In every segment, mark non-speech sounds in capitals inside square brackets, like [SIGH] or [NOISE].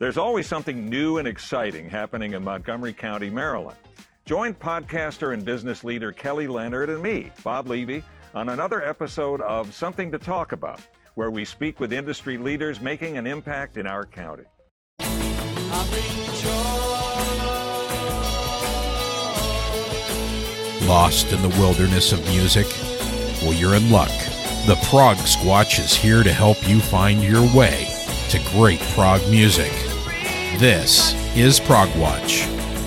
There's always something new and exciting happening in Montgomery County, Maryland. Join podcaster and business leader Kelly Leonard and me, Bob Levy, on another episode of Something to Talk About, where we speak with industry leaders making an impact in our county. Lost in the wilderness of music? Well, you're in luck. The Prog Squatch is here to help you find your way to great prog music. This is Prog Watch,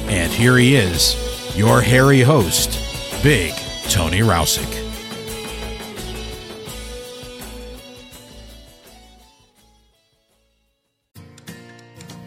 and here he is, your hairy host, Big Tony Rousick.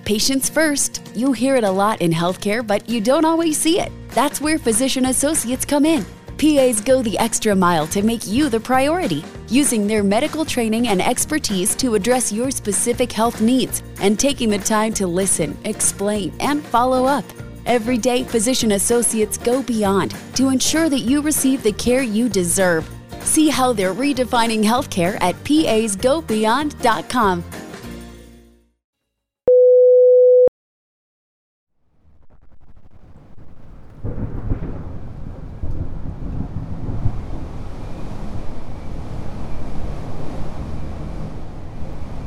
Patients first. You hear it a lot in healthcare, but you don't always see it. That's where physician associates come in. PAs go the extra mile to make you the priority, using their medical training and expertise to address your specific health needs and taking the time to listen, explain, and follow up. Every day, physician associates go beyond to ensure that you receive the care you deserve. See how they're redefining healthcare at pasgobeyond.com.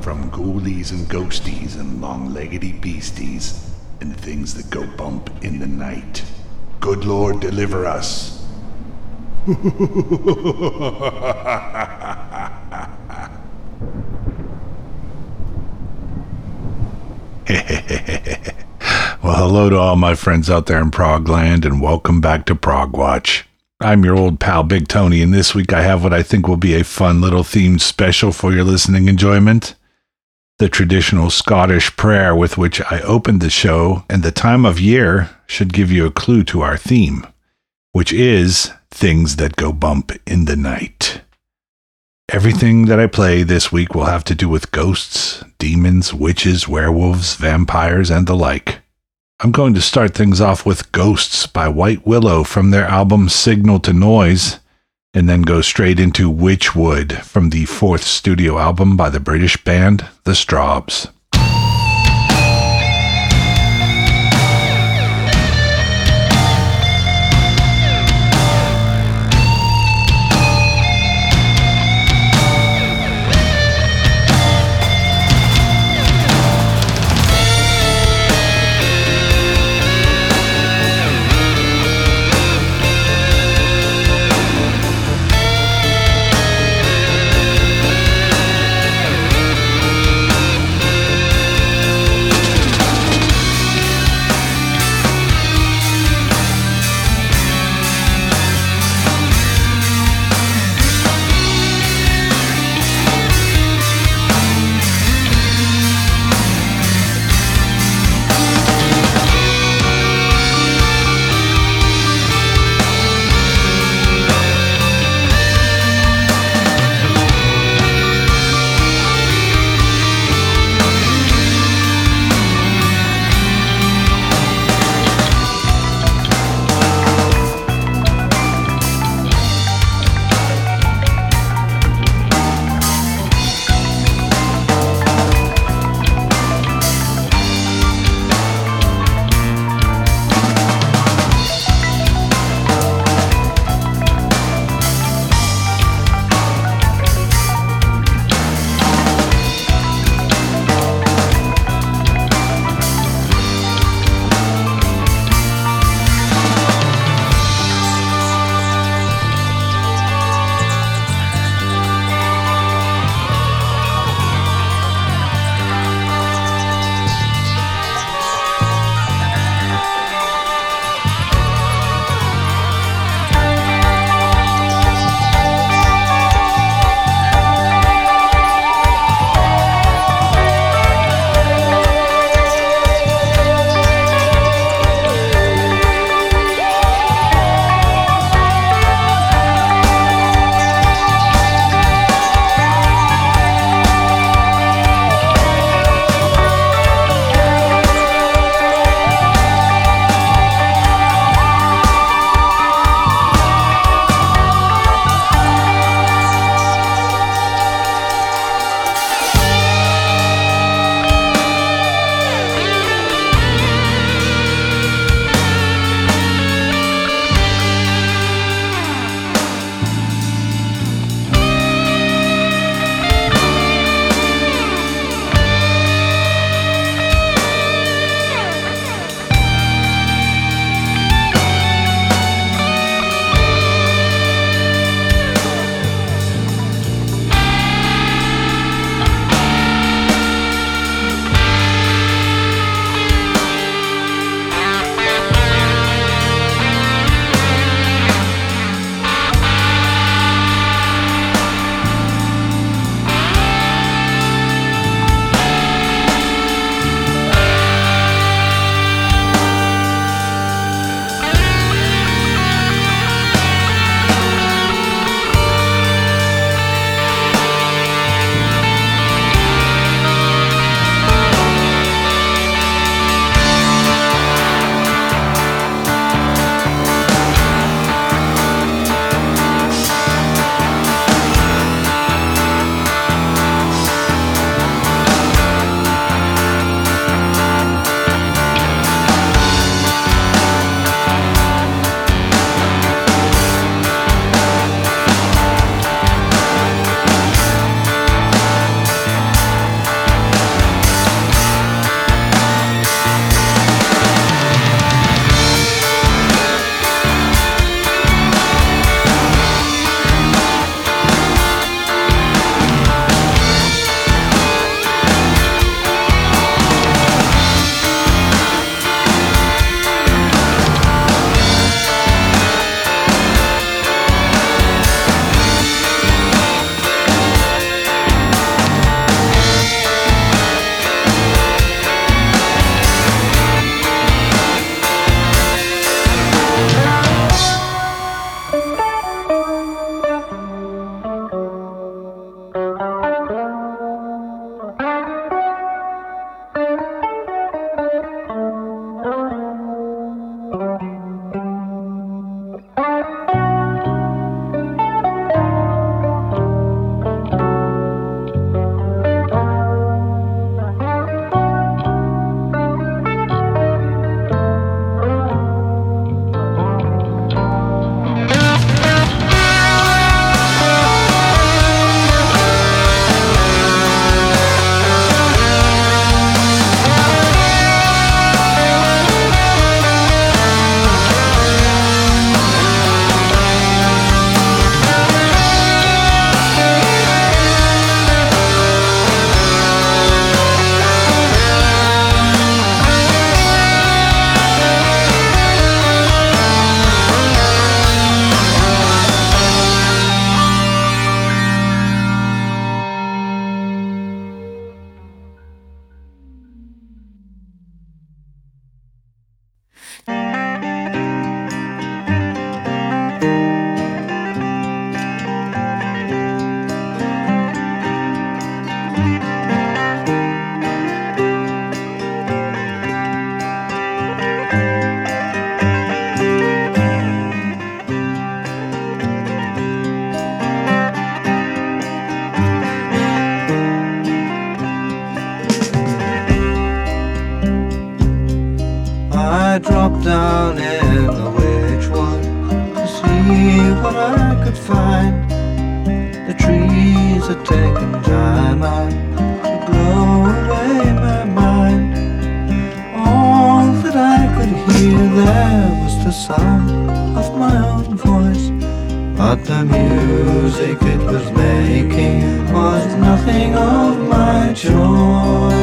From ghoulies and ghosties and long-leggedy beasties and things that go bump in the night. Good Lord, deliver us. [LAUGHS] well, hello to all my friends out there in Progland, and welcome back to Prog Watch. I'm your old pal Big Tony, and this week I have what I think will be a fun little themed special for your listening enjoyment. The traditional Scottish prayer with which I opened the show and the time of year should give you a clue to our theme, which is things that go bump in the night. Everything that I play this week will have to do with ghosts, demons, witches, werewolves, vampires, and the like. I'm going to start things off with Ghosts by White Willow from their album Signal to Noise, and then go straight into Witchwood from the fourth studio album by the British band The Strawbs. Down in the witchwood to see what I could find. The trees had taken time out to blow away my mind. All that I could hear there was the sound of my own voice. But the music it was making was nothing of my choice.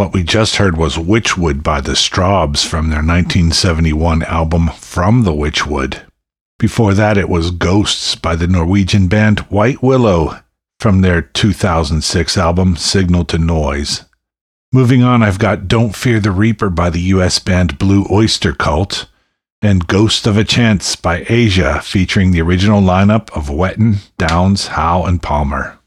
What we just heard was Witchwood by the Strawbs from their 1971 album From the Witchwood. Before that, it was Ghosts by the Norwegian band White Willow from their 2006 album Signal to Noise. Moving on, I've got Don't Fear the Reaper by the US band Blue Oyster Cult and Ghost of a Chance by Asia featuring the original lineup of Wetton, Downs, Howe, and Palmer.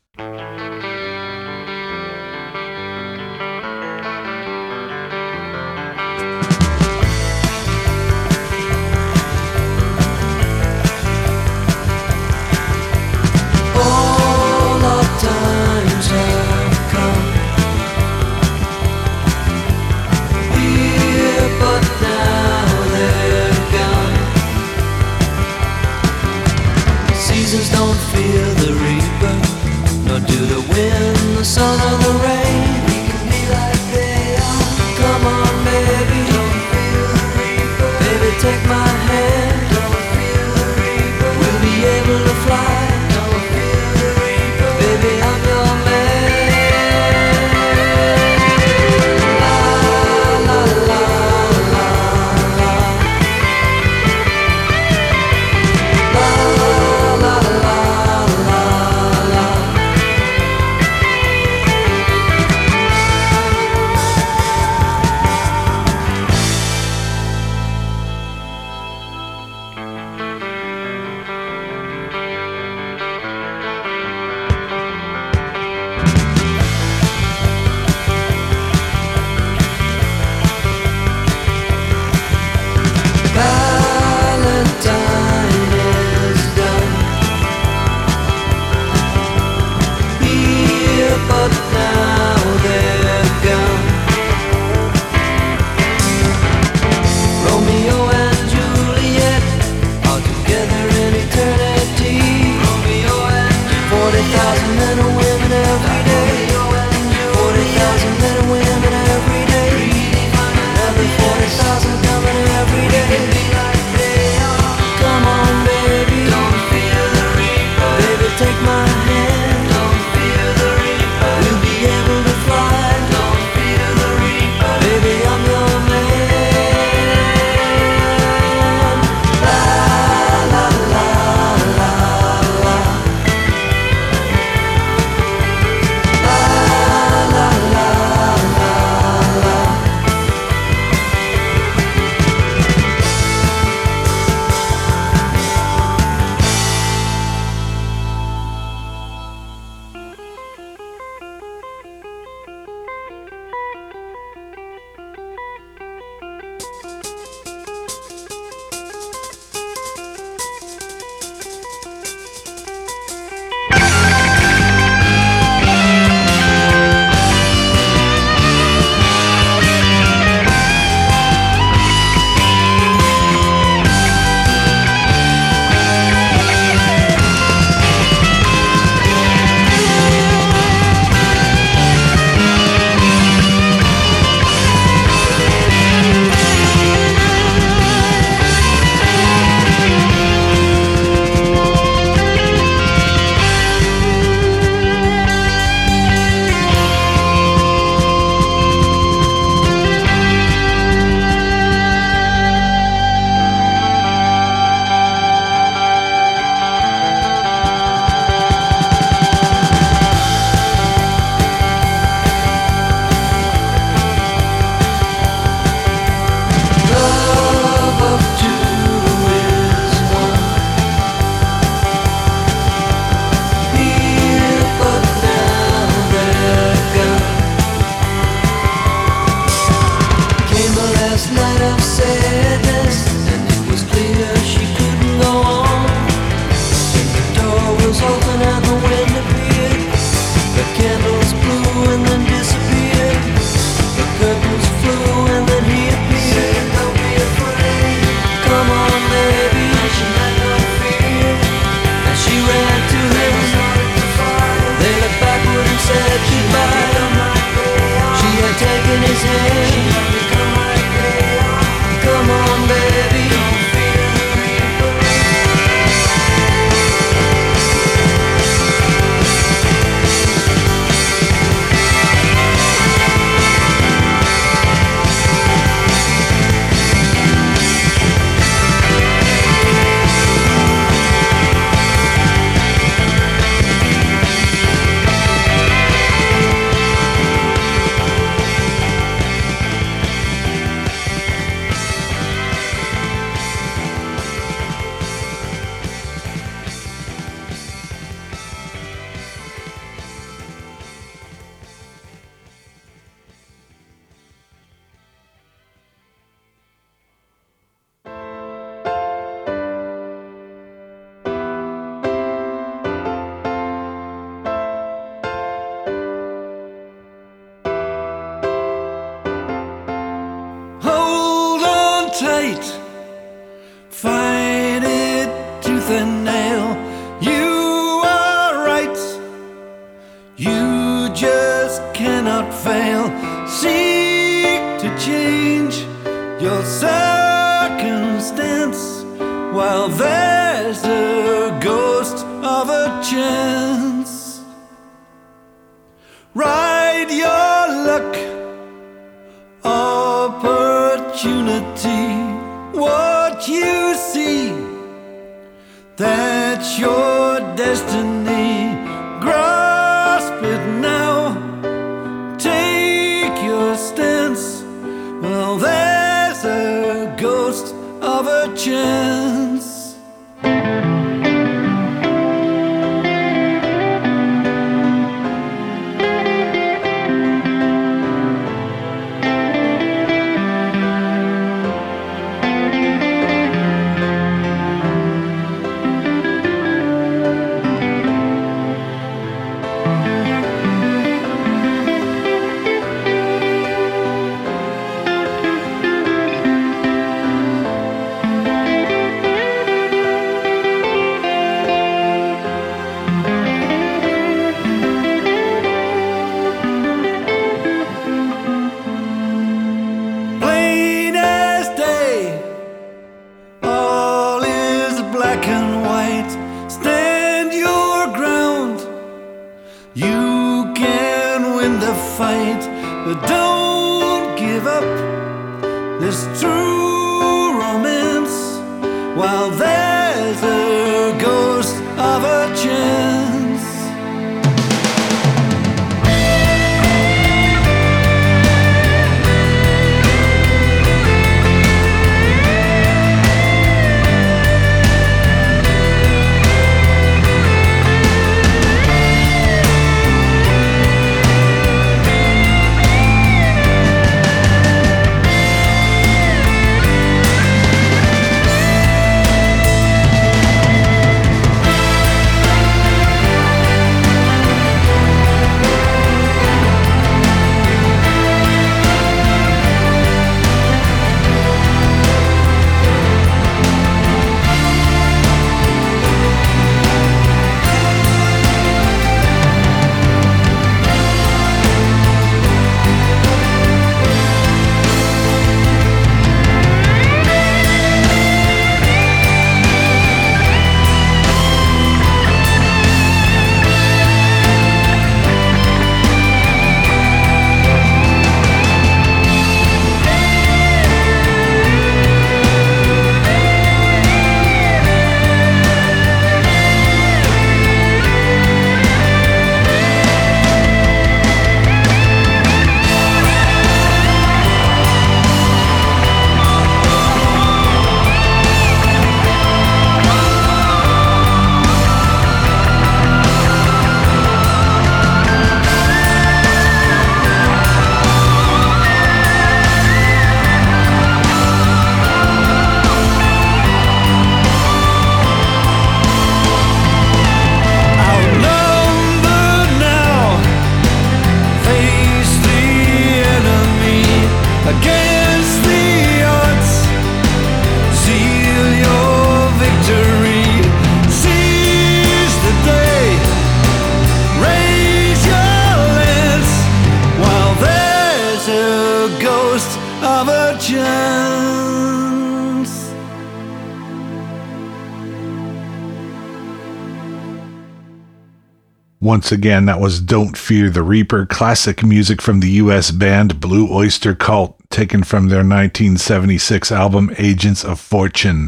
Once again, that was Don't Fear the Reaper, classic music from the US band Blue Oyster Cult, taken from their 1976 album Agents of Fortune.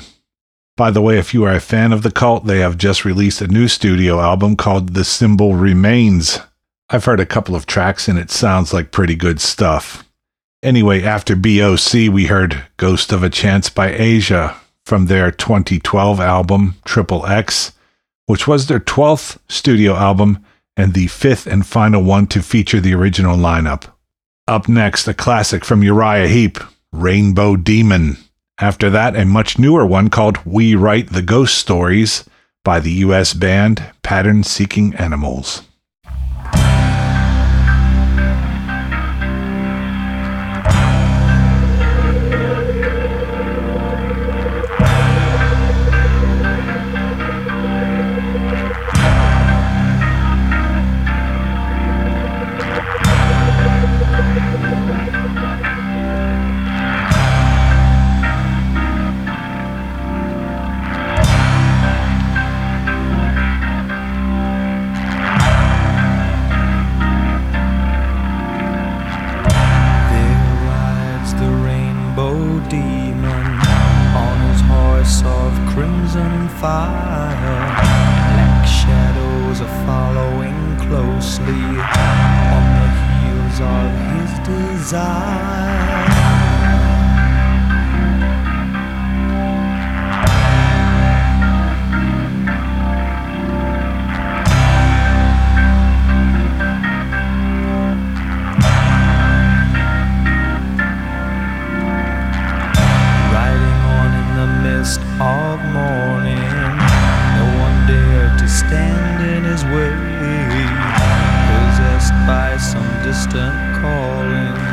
By the way, if you are a fan of the cult, they have just released a new studio album called The Symbol Remains. I've heard a couple of tracks and it sounds like pretty good stuff. Anyway, after BOC, we heard Ghost of a Chance by Asia from their 2012 album Triple X, which was their 12th studio album and the fifth and final one to feature the original lineup. Up next, a classic from Uriah Heep, Rainbow Demon. After that, a much newer one called We Write the Ghost Stories by the US band Pattern Seeking Animals. and fire. Black shadows are following closely on the heels of his desire. distant calling.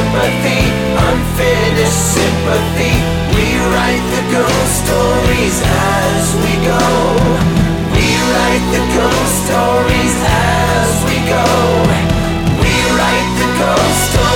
Empathy, unfinished sympathy. We write the ghost stories as we go. We write the ghost stories as we go. We write the ghost stories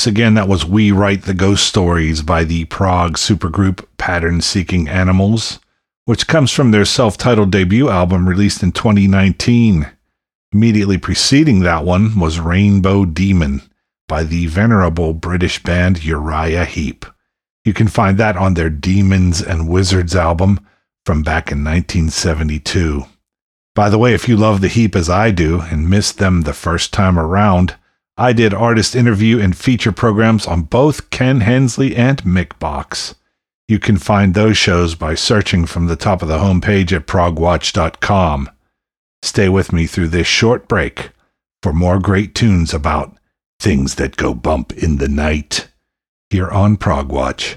Once again, that was We Write the Ghost Stories by the prog supergroup Pattern Seeking Animals, which comes from their self titled debut album released in 2019. Immediately preceding that one was Rainbow Demon by the venerable British band Uriah Heep. You can find that on their Demons and Wizards album from back in 1972. By the way, if you love the Heep as I do and missed them the first time around, I did artist interview and feature programs on both Ken Hensley and Mick Box. You can find those shows by searching from the top of the homepage at progwatch.com. Stay with me through this short break for more great tunes about things that go bump in the night here on Progwatch.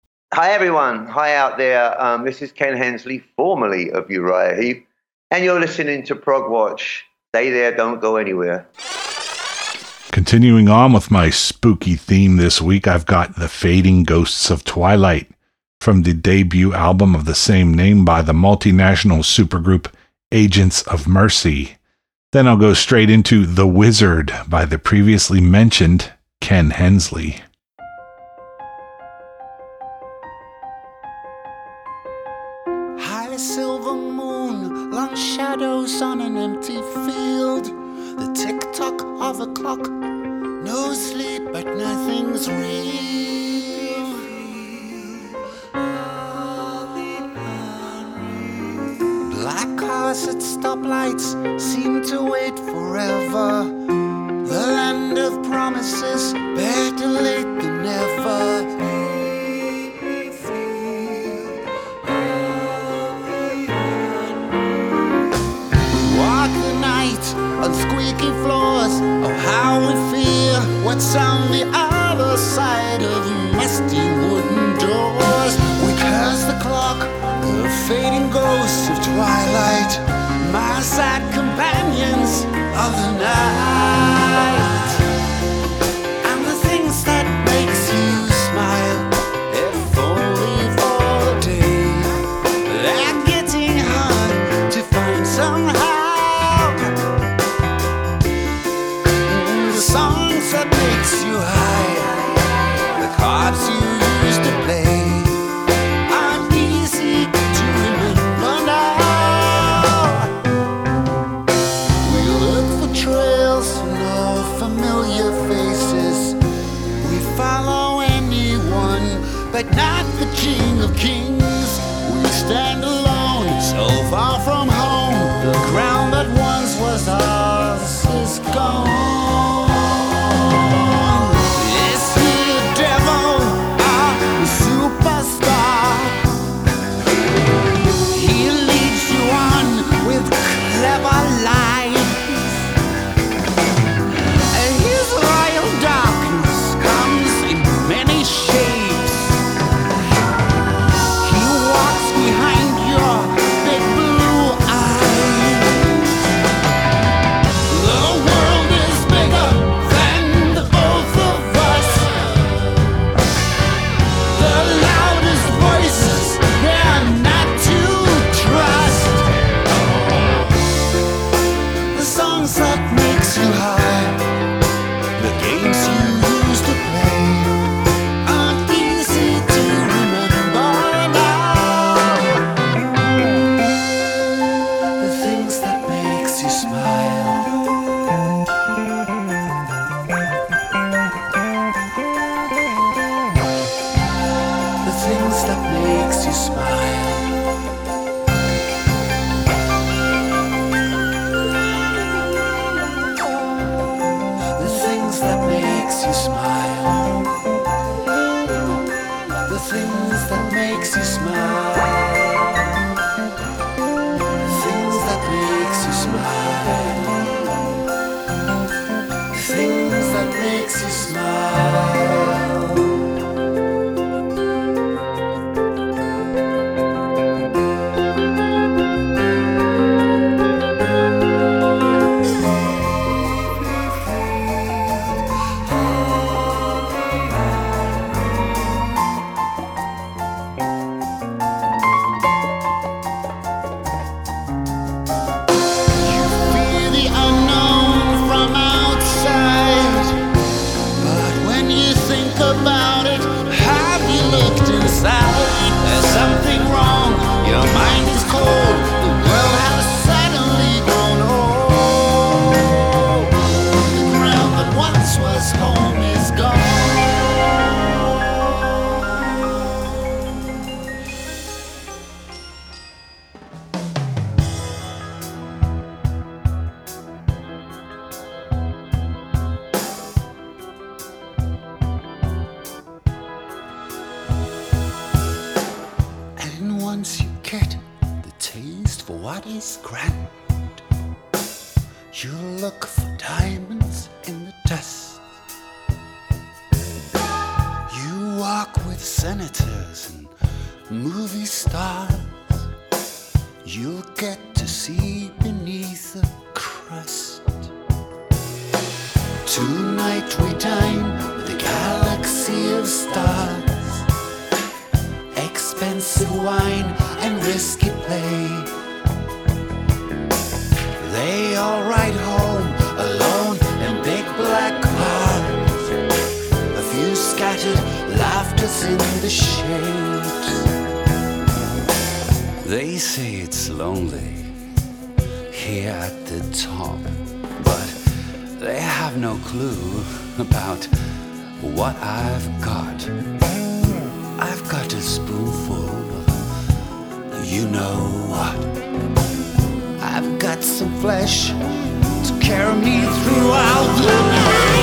Hi everyone, hi out there. Um, this is Ken Hensley, formerly of Uriah Heep, and you're listening to Prog Watch. Stay there, don't go anywhere. Continuing on with my spooky theme this week, I've got The Fading Ghosts of Twilight from the debut album of the same name by the multinational supergroup Agents of Mercy. Then I'll go straight into The Wizard by the previously mentioned Ken Hensley. No sleep, but nothing's real. Black cars at stoplights seem to wait forever. The land of promises, better late than never. floors of how we feel what's on the other side of musty wooden doors. We curse the clock, the fading ghosts of twilight, my sad companions of the night. in the shade. They say it's lonely here at the top, but they have no clue about what I've got. I've got a spoonful of you know what. I've got some flesh to carry me throughout the night.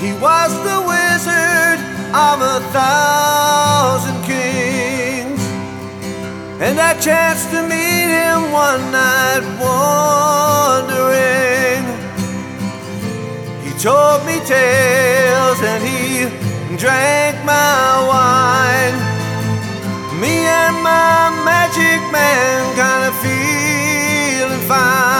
He was the wizard of a thousand kings. And I chanced to meet him one night wandering. He told me tales and he drank my wine. Me and my magic man kind of feeling fine.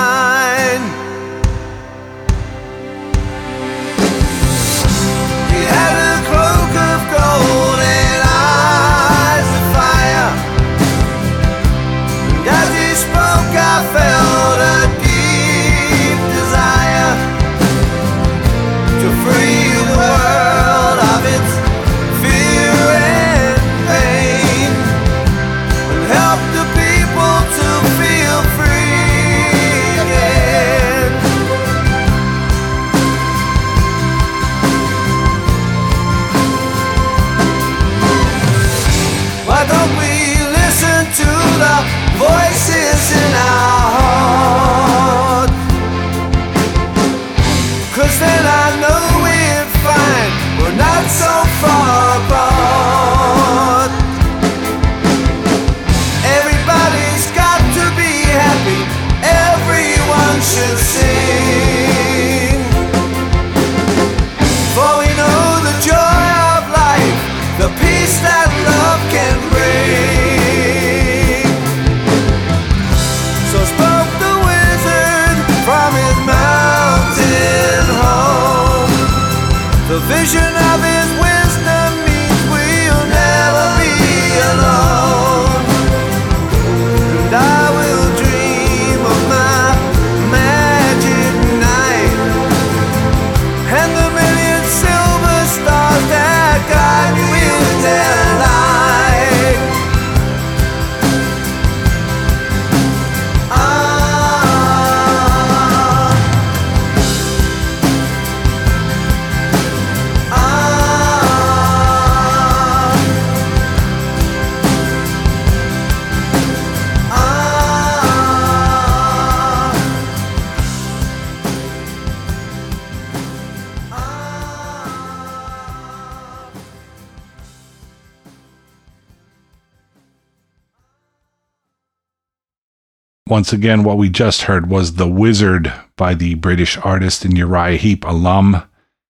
Once again, what we just heard was The Wizard by the British artist and Uriah Heep alum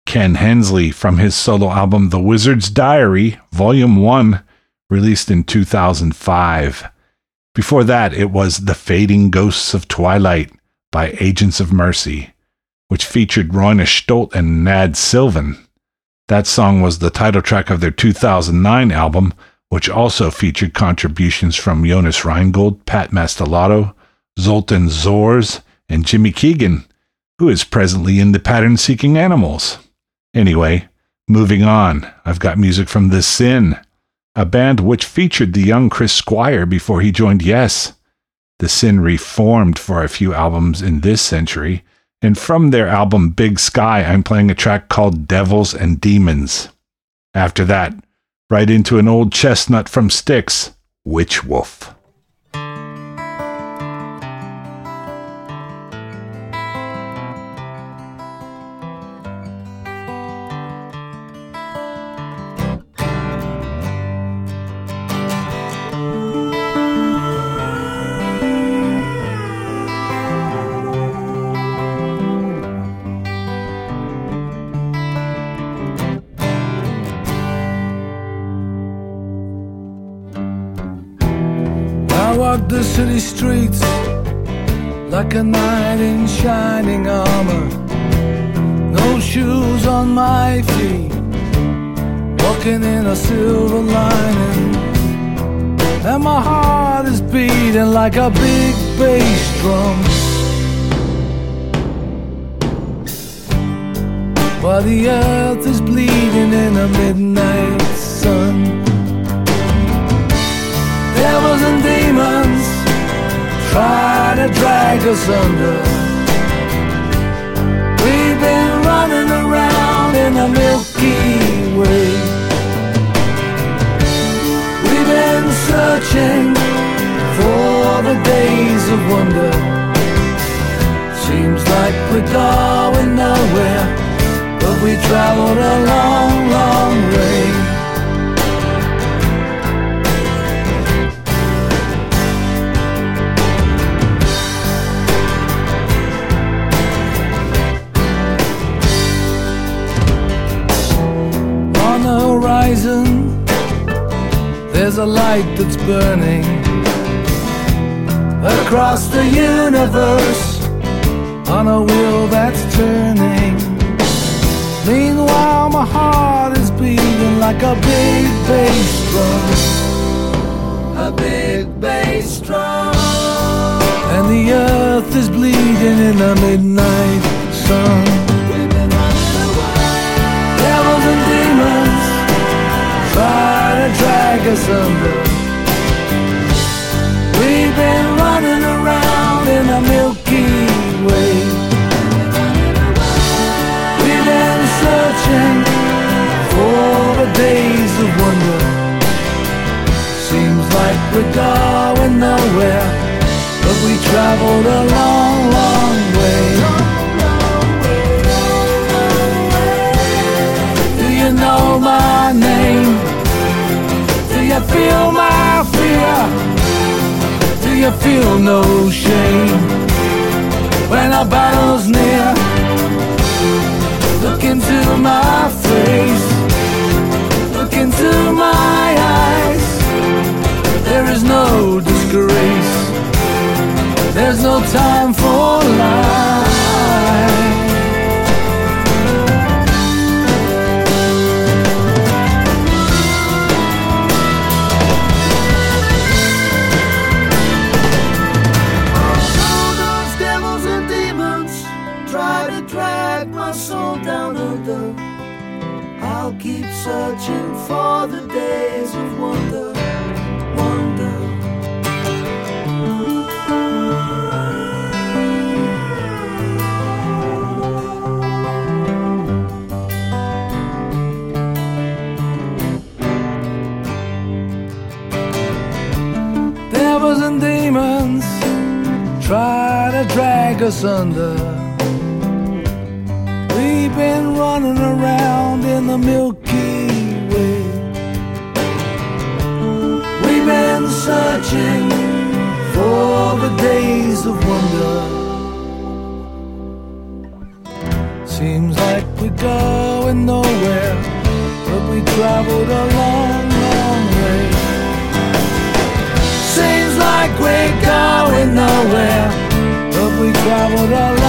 Ken Hensley from his solo album The Wizard's Diary, Volume 1, released in 2005. Before that, it was The Fading Ghosts of Twilight by Agents of Mercy, which featured Roine Stolt and Nad Sylvan. That song was the title track of their 2009 album, which also featured contributions from Jonas Reingold, Pat Mastelotto, Zoltan Csörsz, and Jimmy Keegan, who is presently in the Pattern Seeking Animals. Anyway, moving on, I've got music from The Syn, a band which featured the young Chris Squire before he joined Yes. The Syn reformed for a few albums in this century, and from their album Big Sky, I'm playing a track called Devils and Demons. After that, right into an old chestnut from Styx, Witch Wolf. Drag under. We've been running around in the Milky Way. We've been searching for the days of wonder. Seems like we're going nowhere, but we traveled a long, long way. There's a light that's burning across the universe on a wheel that's turning. Meanwhile, my heart is beating like a big bass drum. A big bass drum. And the earth is bleeding in the midnight sun. Traveled a long, long way. Do you know my name? Do you feel my fear? Do you feel no shame when our battle's near? Look into my face, look into my eyes. There is no disgrace, there's no time for lies. To drag us under. We've been running around in the Milky Way. We've been searching for the days of wonder. Seems like we're going nowhere, but we traveled a but we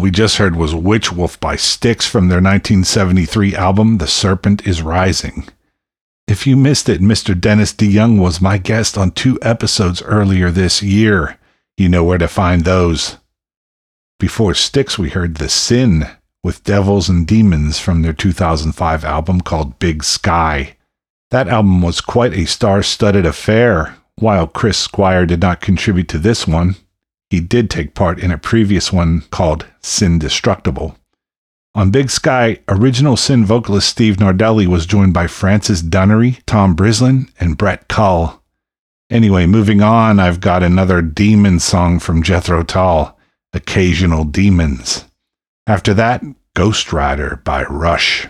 We just heard was Witch Wolf by Styx from their 1973 album, The Serpent is Rising. If you missed it, Mr. Dennis DeYoung was my guest on two episodes earlier this year. You know where to find those. Before Styx, we heard The Syn with Devils and Demons from their 2005 album called Big Sky. That album was quite a star studded affair. While Chris Squire did not contribute to this one, he did take part in a previous one called Syndestructible. On Big Sky, original Syn vocalist Steve Nardelli was joined by Francis Dunnery, Tom Brislin, and Brett Kull. Anyway, moving on, I've got another demon song from Jethro Tull, Occasional Demons. After that, Ghost Rider by Rush.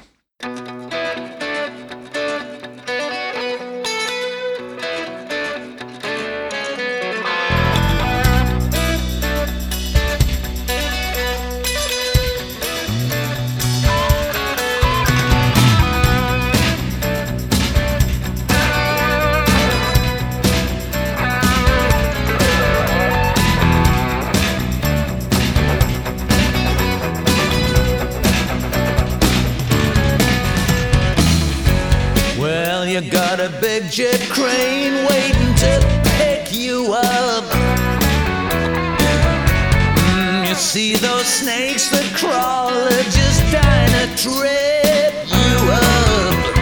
See those snakes that crawl, they're just trying to trip you up.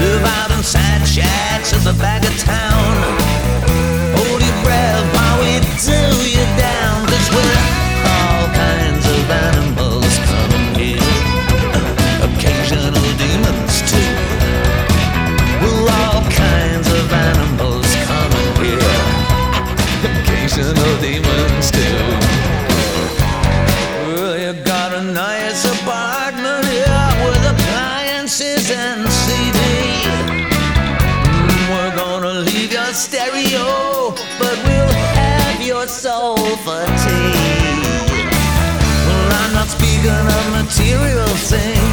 Live out in sad shacks at the back of town. Material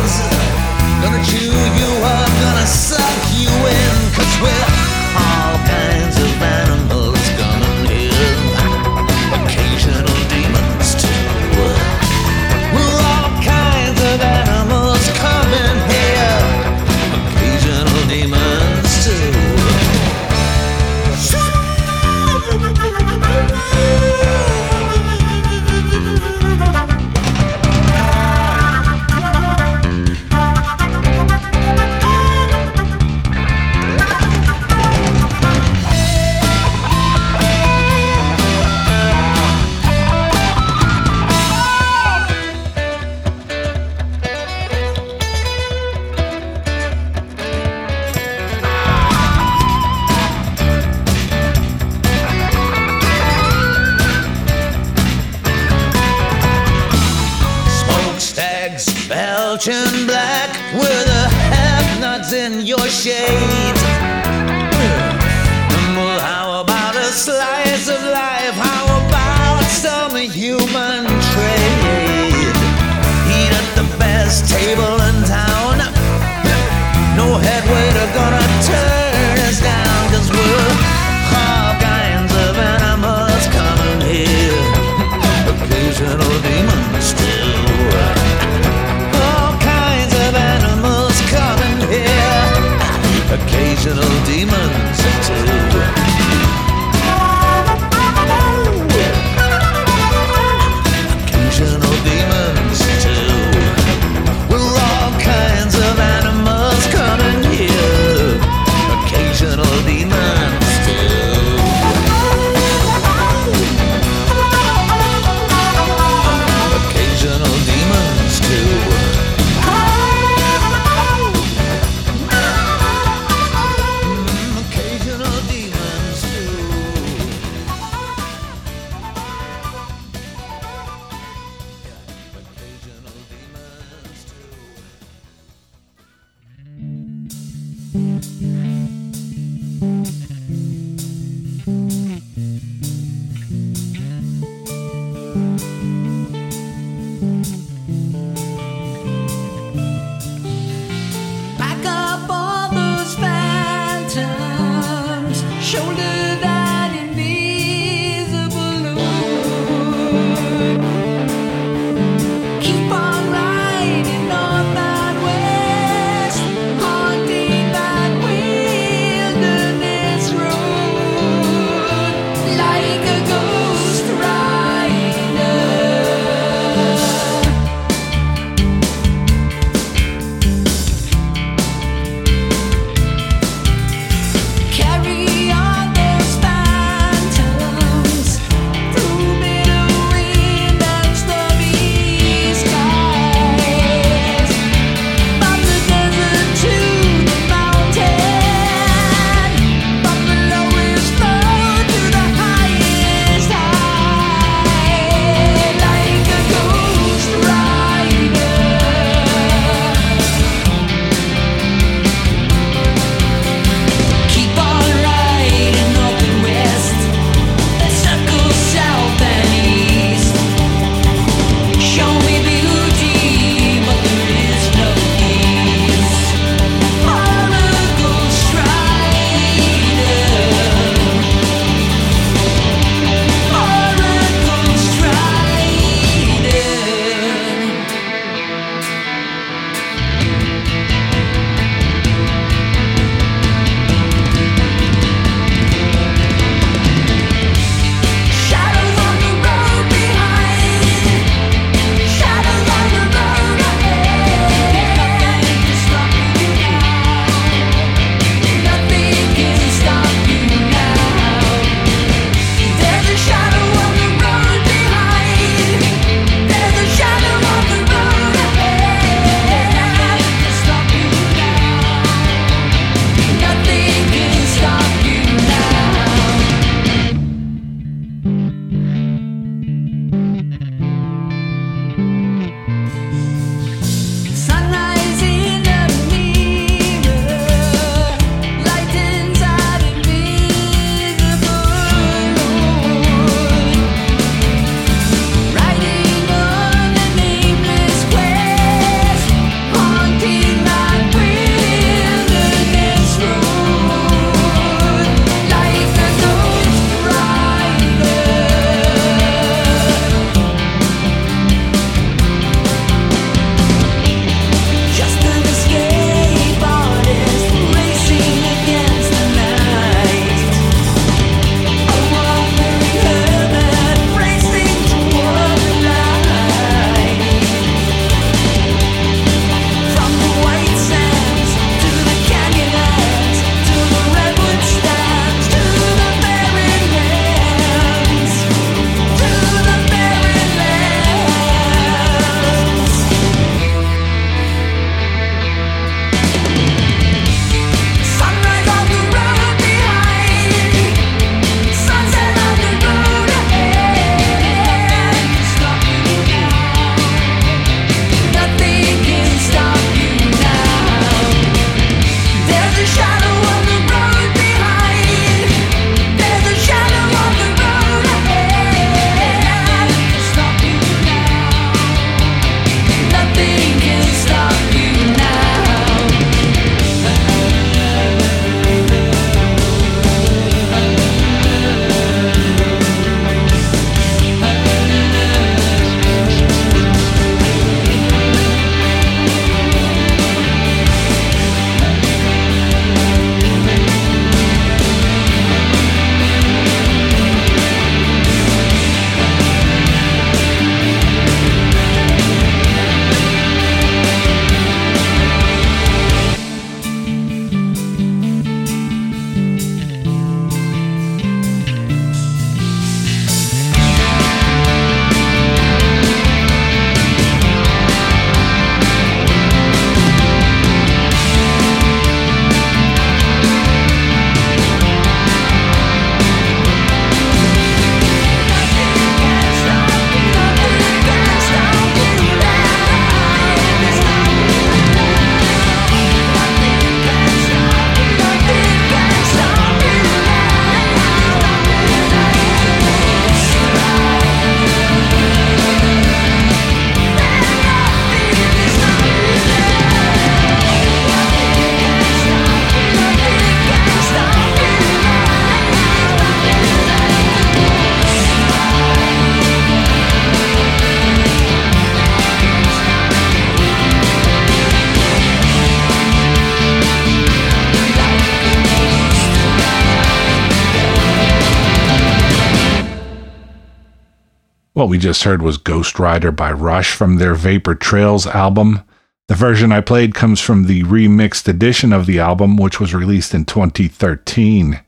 What we just heard was Ghost Rider by Rush from their Vapor Trails album. The version I played comes from the remixed edition of the album, which was released in 2013.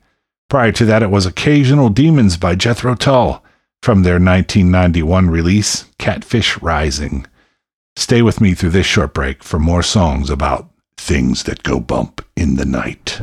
Prior to that, it was Occasional Demons by Jethro Tull from their 1991 release, Catfish Rising. Stay with me through this short break for more songs about things that go bump in the night.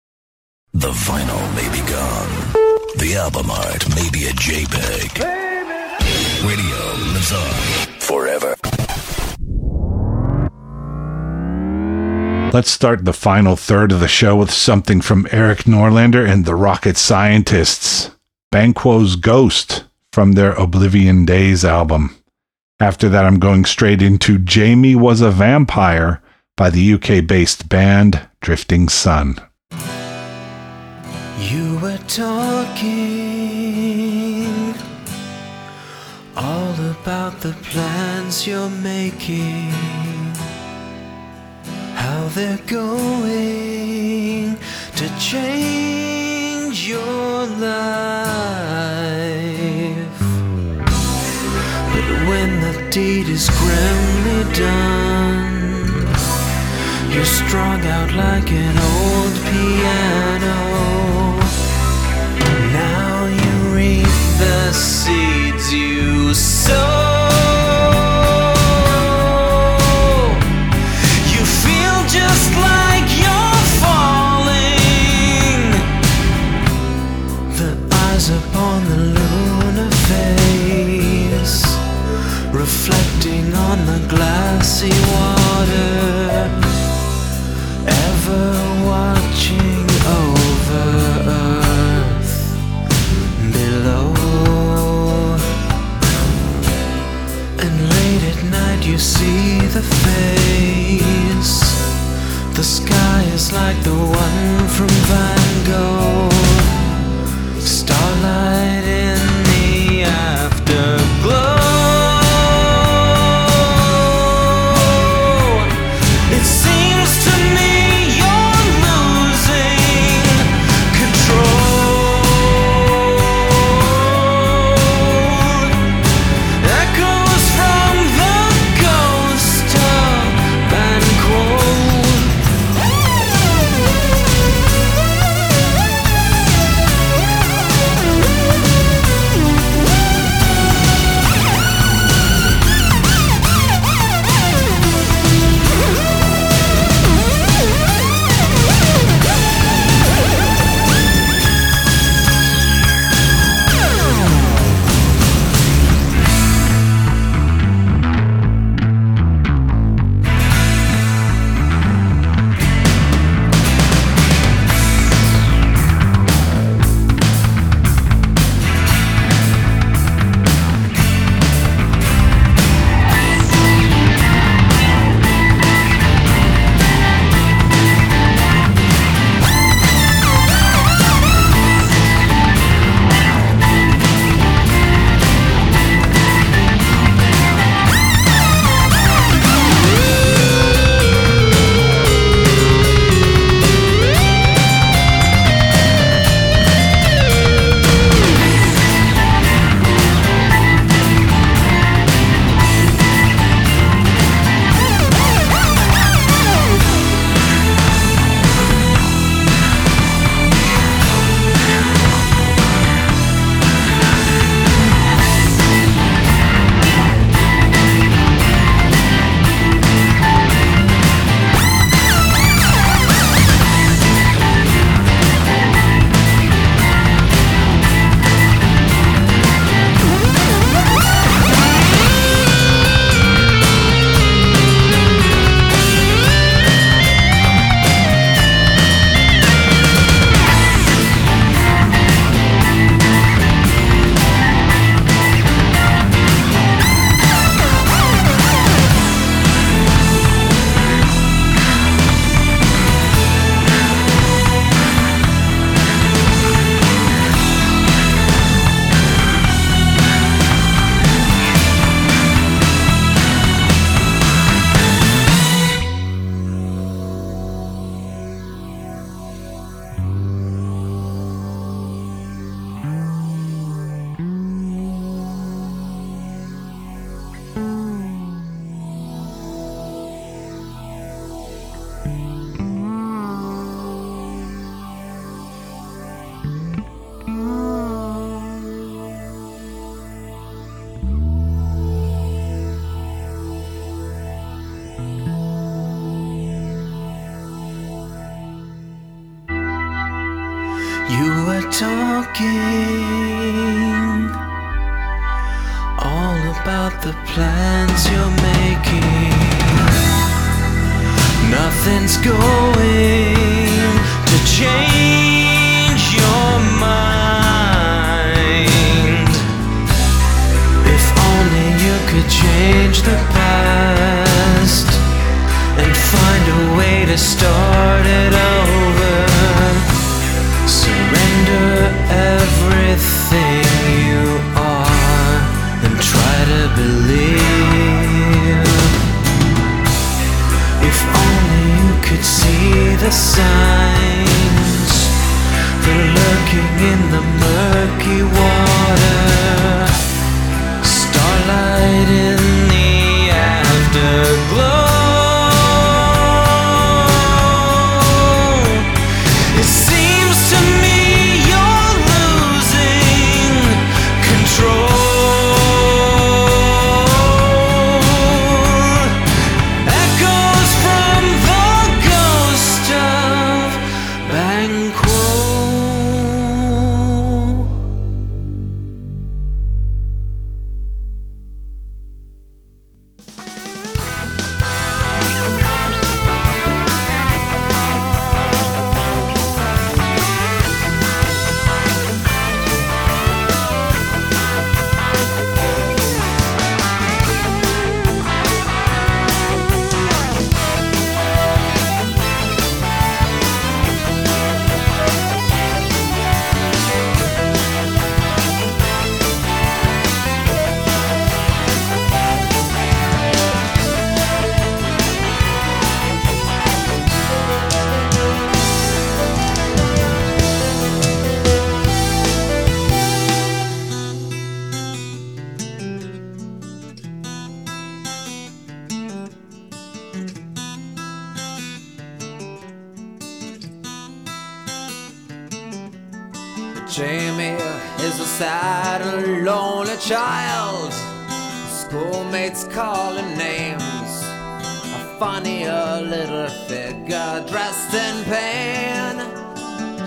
The vinyl may be gone. The album art may be a JPEG. Radio lives on forever. Let's start the final third of the show with something from Erik Norlander and the Rocket Scientists. Banquo's Ghost from their Oblivion Days album. After that, I'm going straight into Jamie Was a Vampire by the UK based band Drifting Sun. You were talking all about the plans you're making, how they're going to change your life. But when the deed is grimly done, you're strung out like an old piano. The child. Schoolmates calling names. A funnier little figure dressed in pain.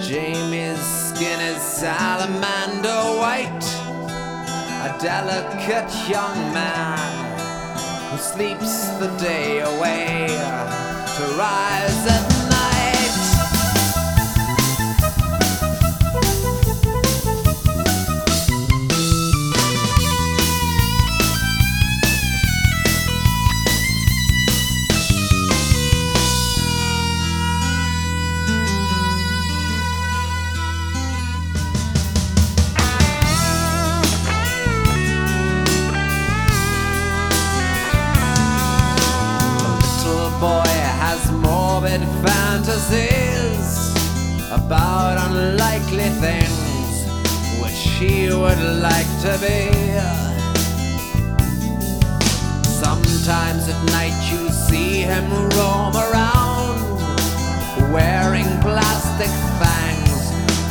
Jamie's skin is salamander white. A delicate young man who sleeps the day away to rise at roses about unlikely things which she would like to be. Sometimes at night you see him roam around wearing plastic fangs,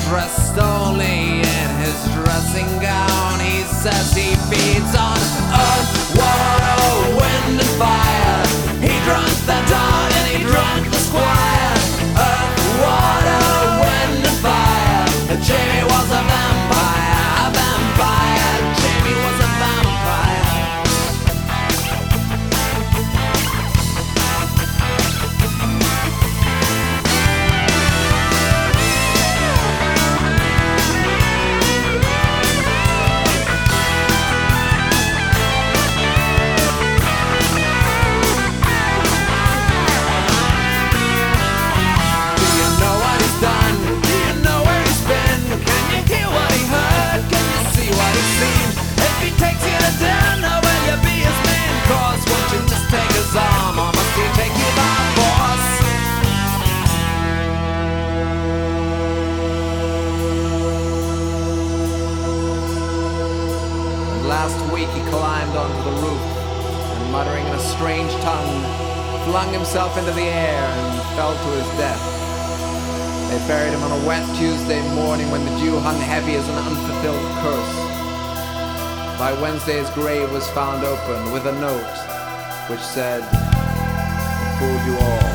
dressed only in his dressing gown. He says he feeds on earth, water, wind, and fire. He drowns the down. strange tongue, flung himself into the air, and fell to his death. They buried him on a wet Tuesday morning when the dew hung heavy as an unfulfilled curse. By Wednesday his grave was found open with a note which said, I fooled you all.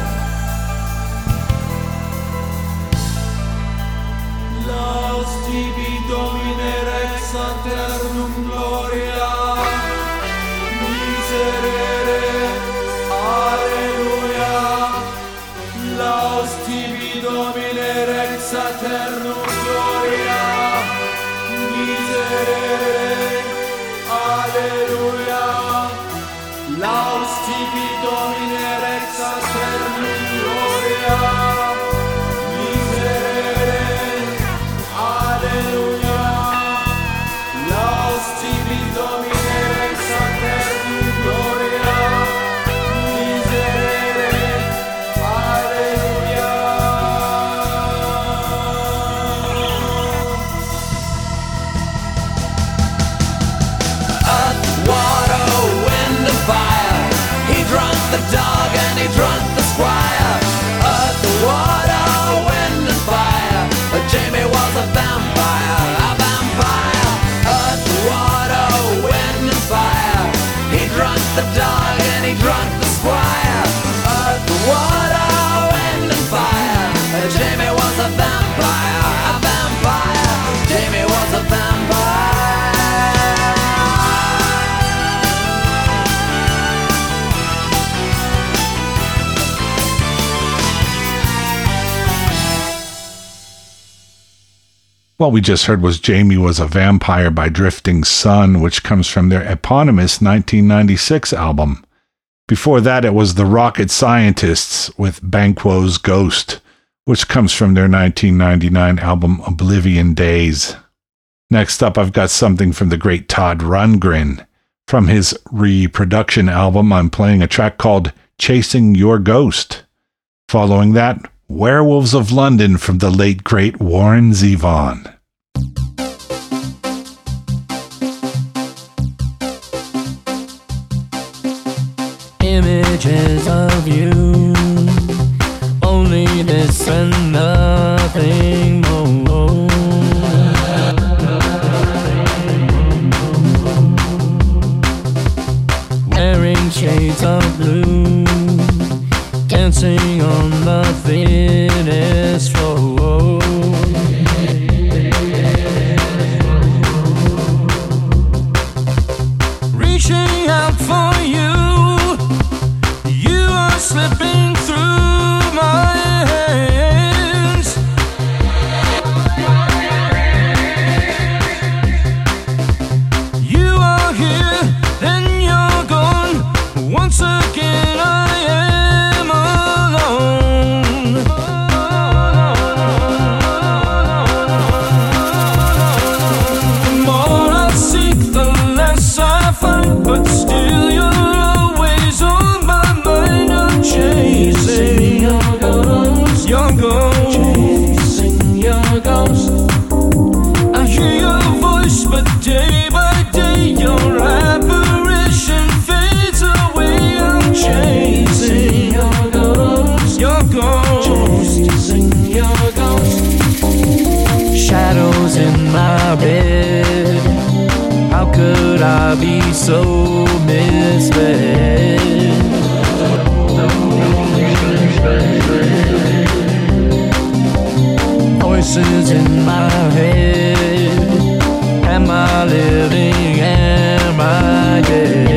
What we just heard was Jamie Was a Vampire by Drifting Sun, which comes from their eponymous 1996 album. Before that, it was the Rocket Scientists with Banquo's Ghost, which comes from their 1999 album Oblivion Days. Next up, I've got something from the great Todd Rundgren. From his reproduction album, I'm playing a track called Chasing Your Ghost. Following that, Werewolves of London from the late great Warren Zevon. Images of you, Out for you, you are slipping could I be so misled? Voices in my head. Am I living? Am I dead?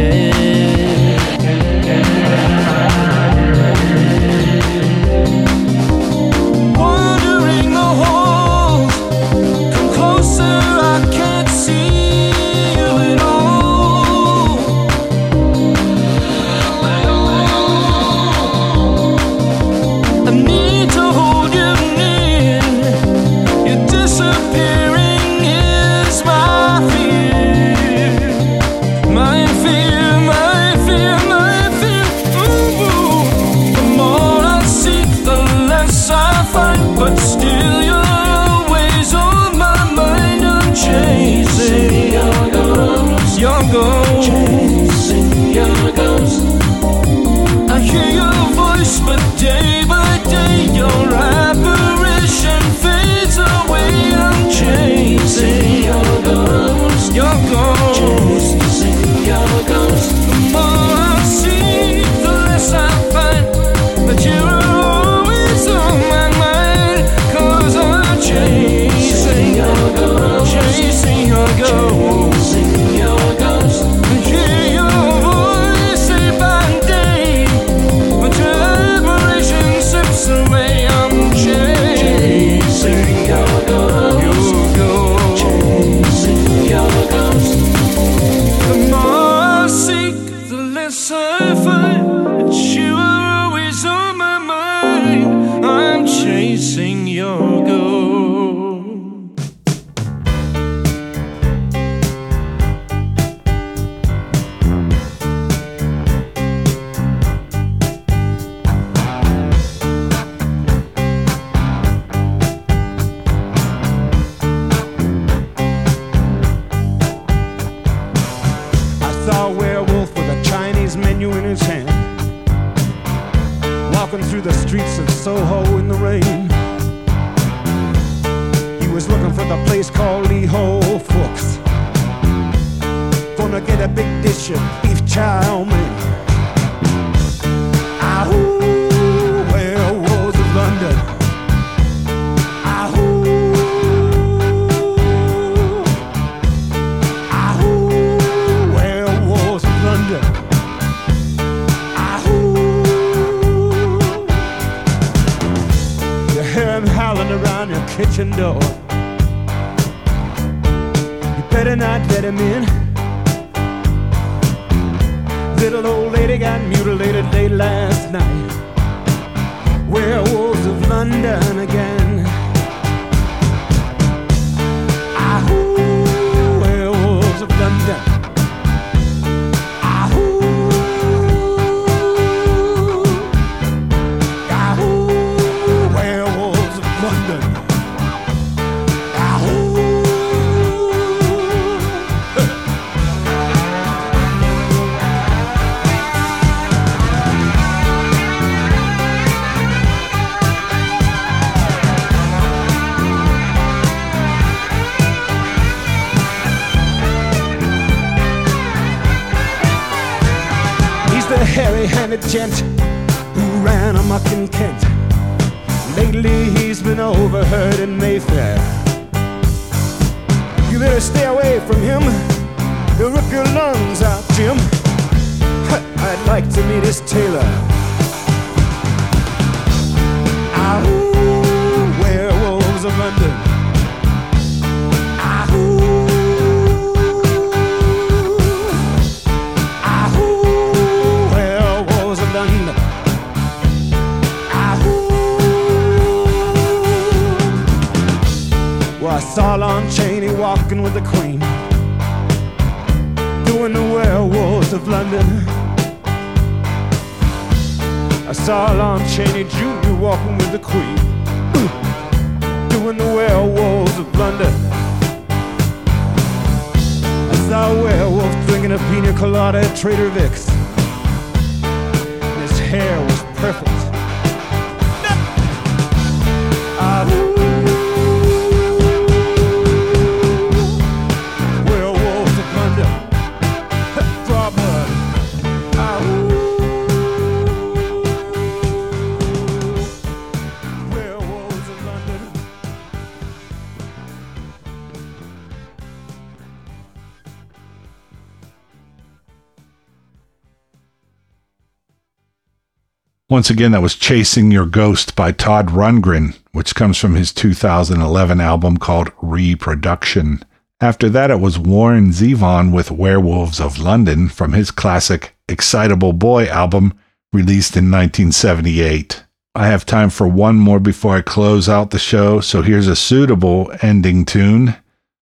Go. good. cervix. And his hair was perfect. Once again, that was Chasing Your Ghost by Todd Rundgren, which comes from his 2011 album called Reproduction. After that, it was Warren Zevon with Werewolves of London from his classic Excitable Boy album released in 1978. I have time for one more before I close out the show, so here's a suitable ending tune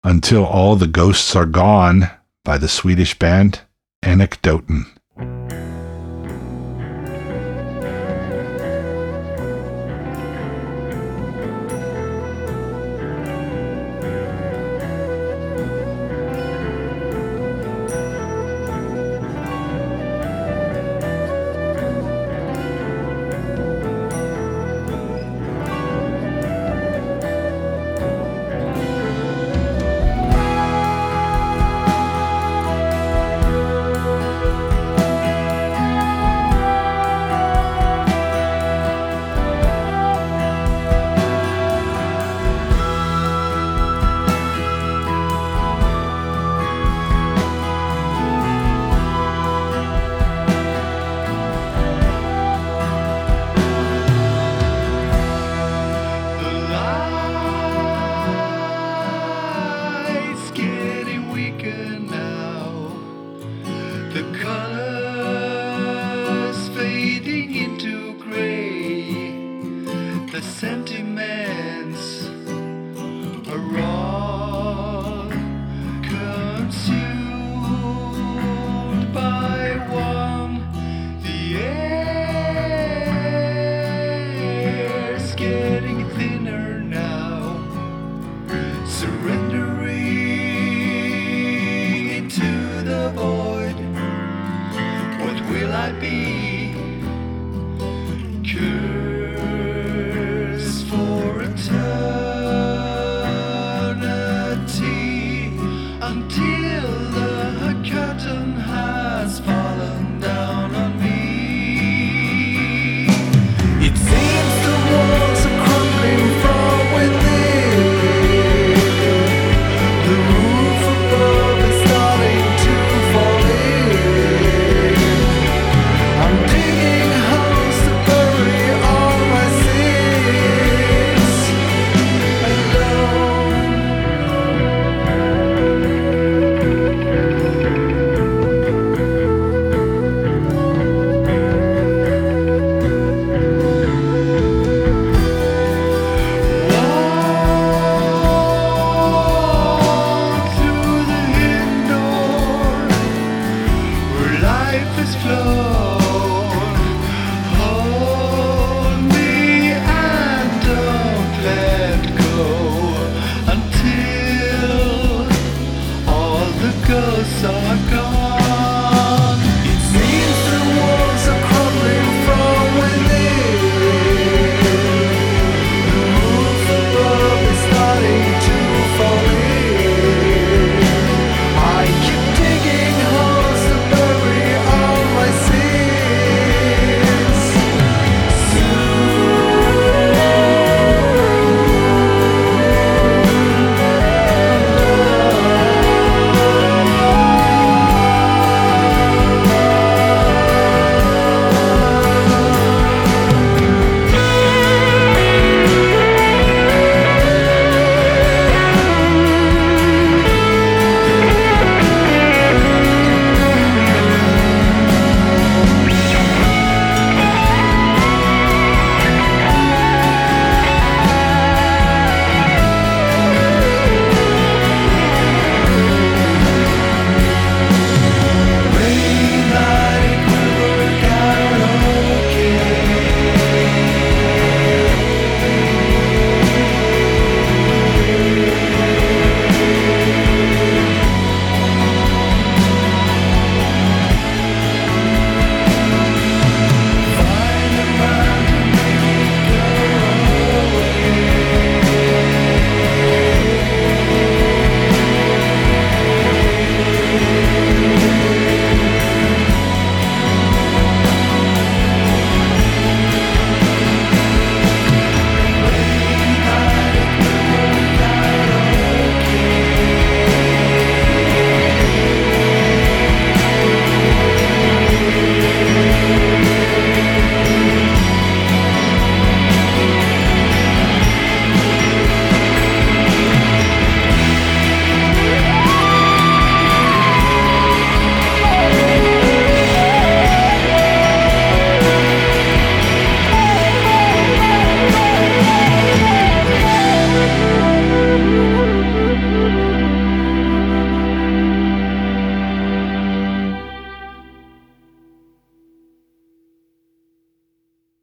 Until All the Ghosts Are Gone by the Swedish band Anekdoten.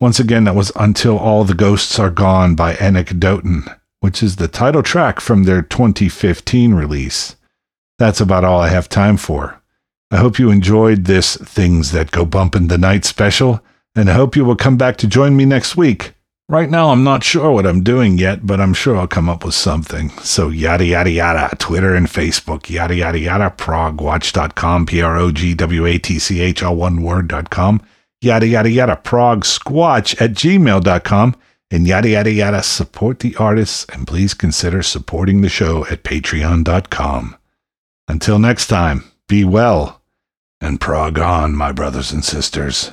Once again, that was Until All the Ghosts Are Gone by Anekdoten, which is the title track from their 2015 release. That's about all I have time for. I hope you enjoyed this Things That Go Bump in the Night special, and I hope you will come back to join me next week. Right now, I'm not sure what I'm doing yet, but I'm sure I'll come up with something. So, yada, yada, yada, Twitter and Facebook, yada, yada, yada, progwatch.com, P R O G W A T C H, all one word.com, yada, yada, yada, progsquatch at gmail.com, and yada, yada, yada, support the artists, and please consider supporting the show at patreon.com. Until next time, be well, and prog on, my brothers and sisters.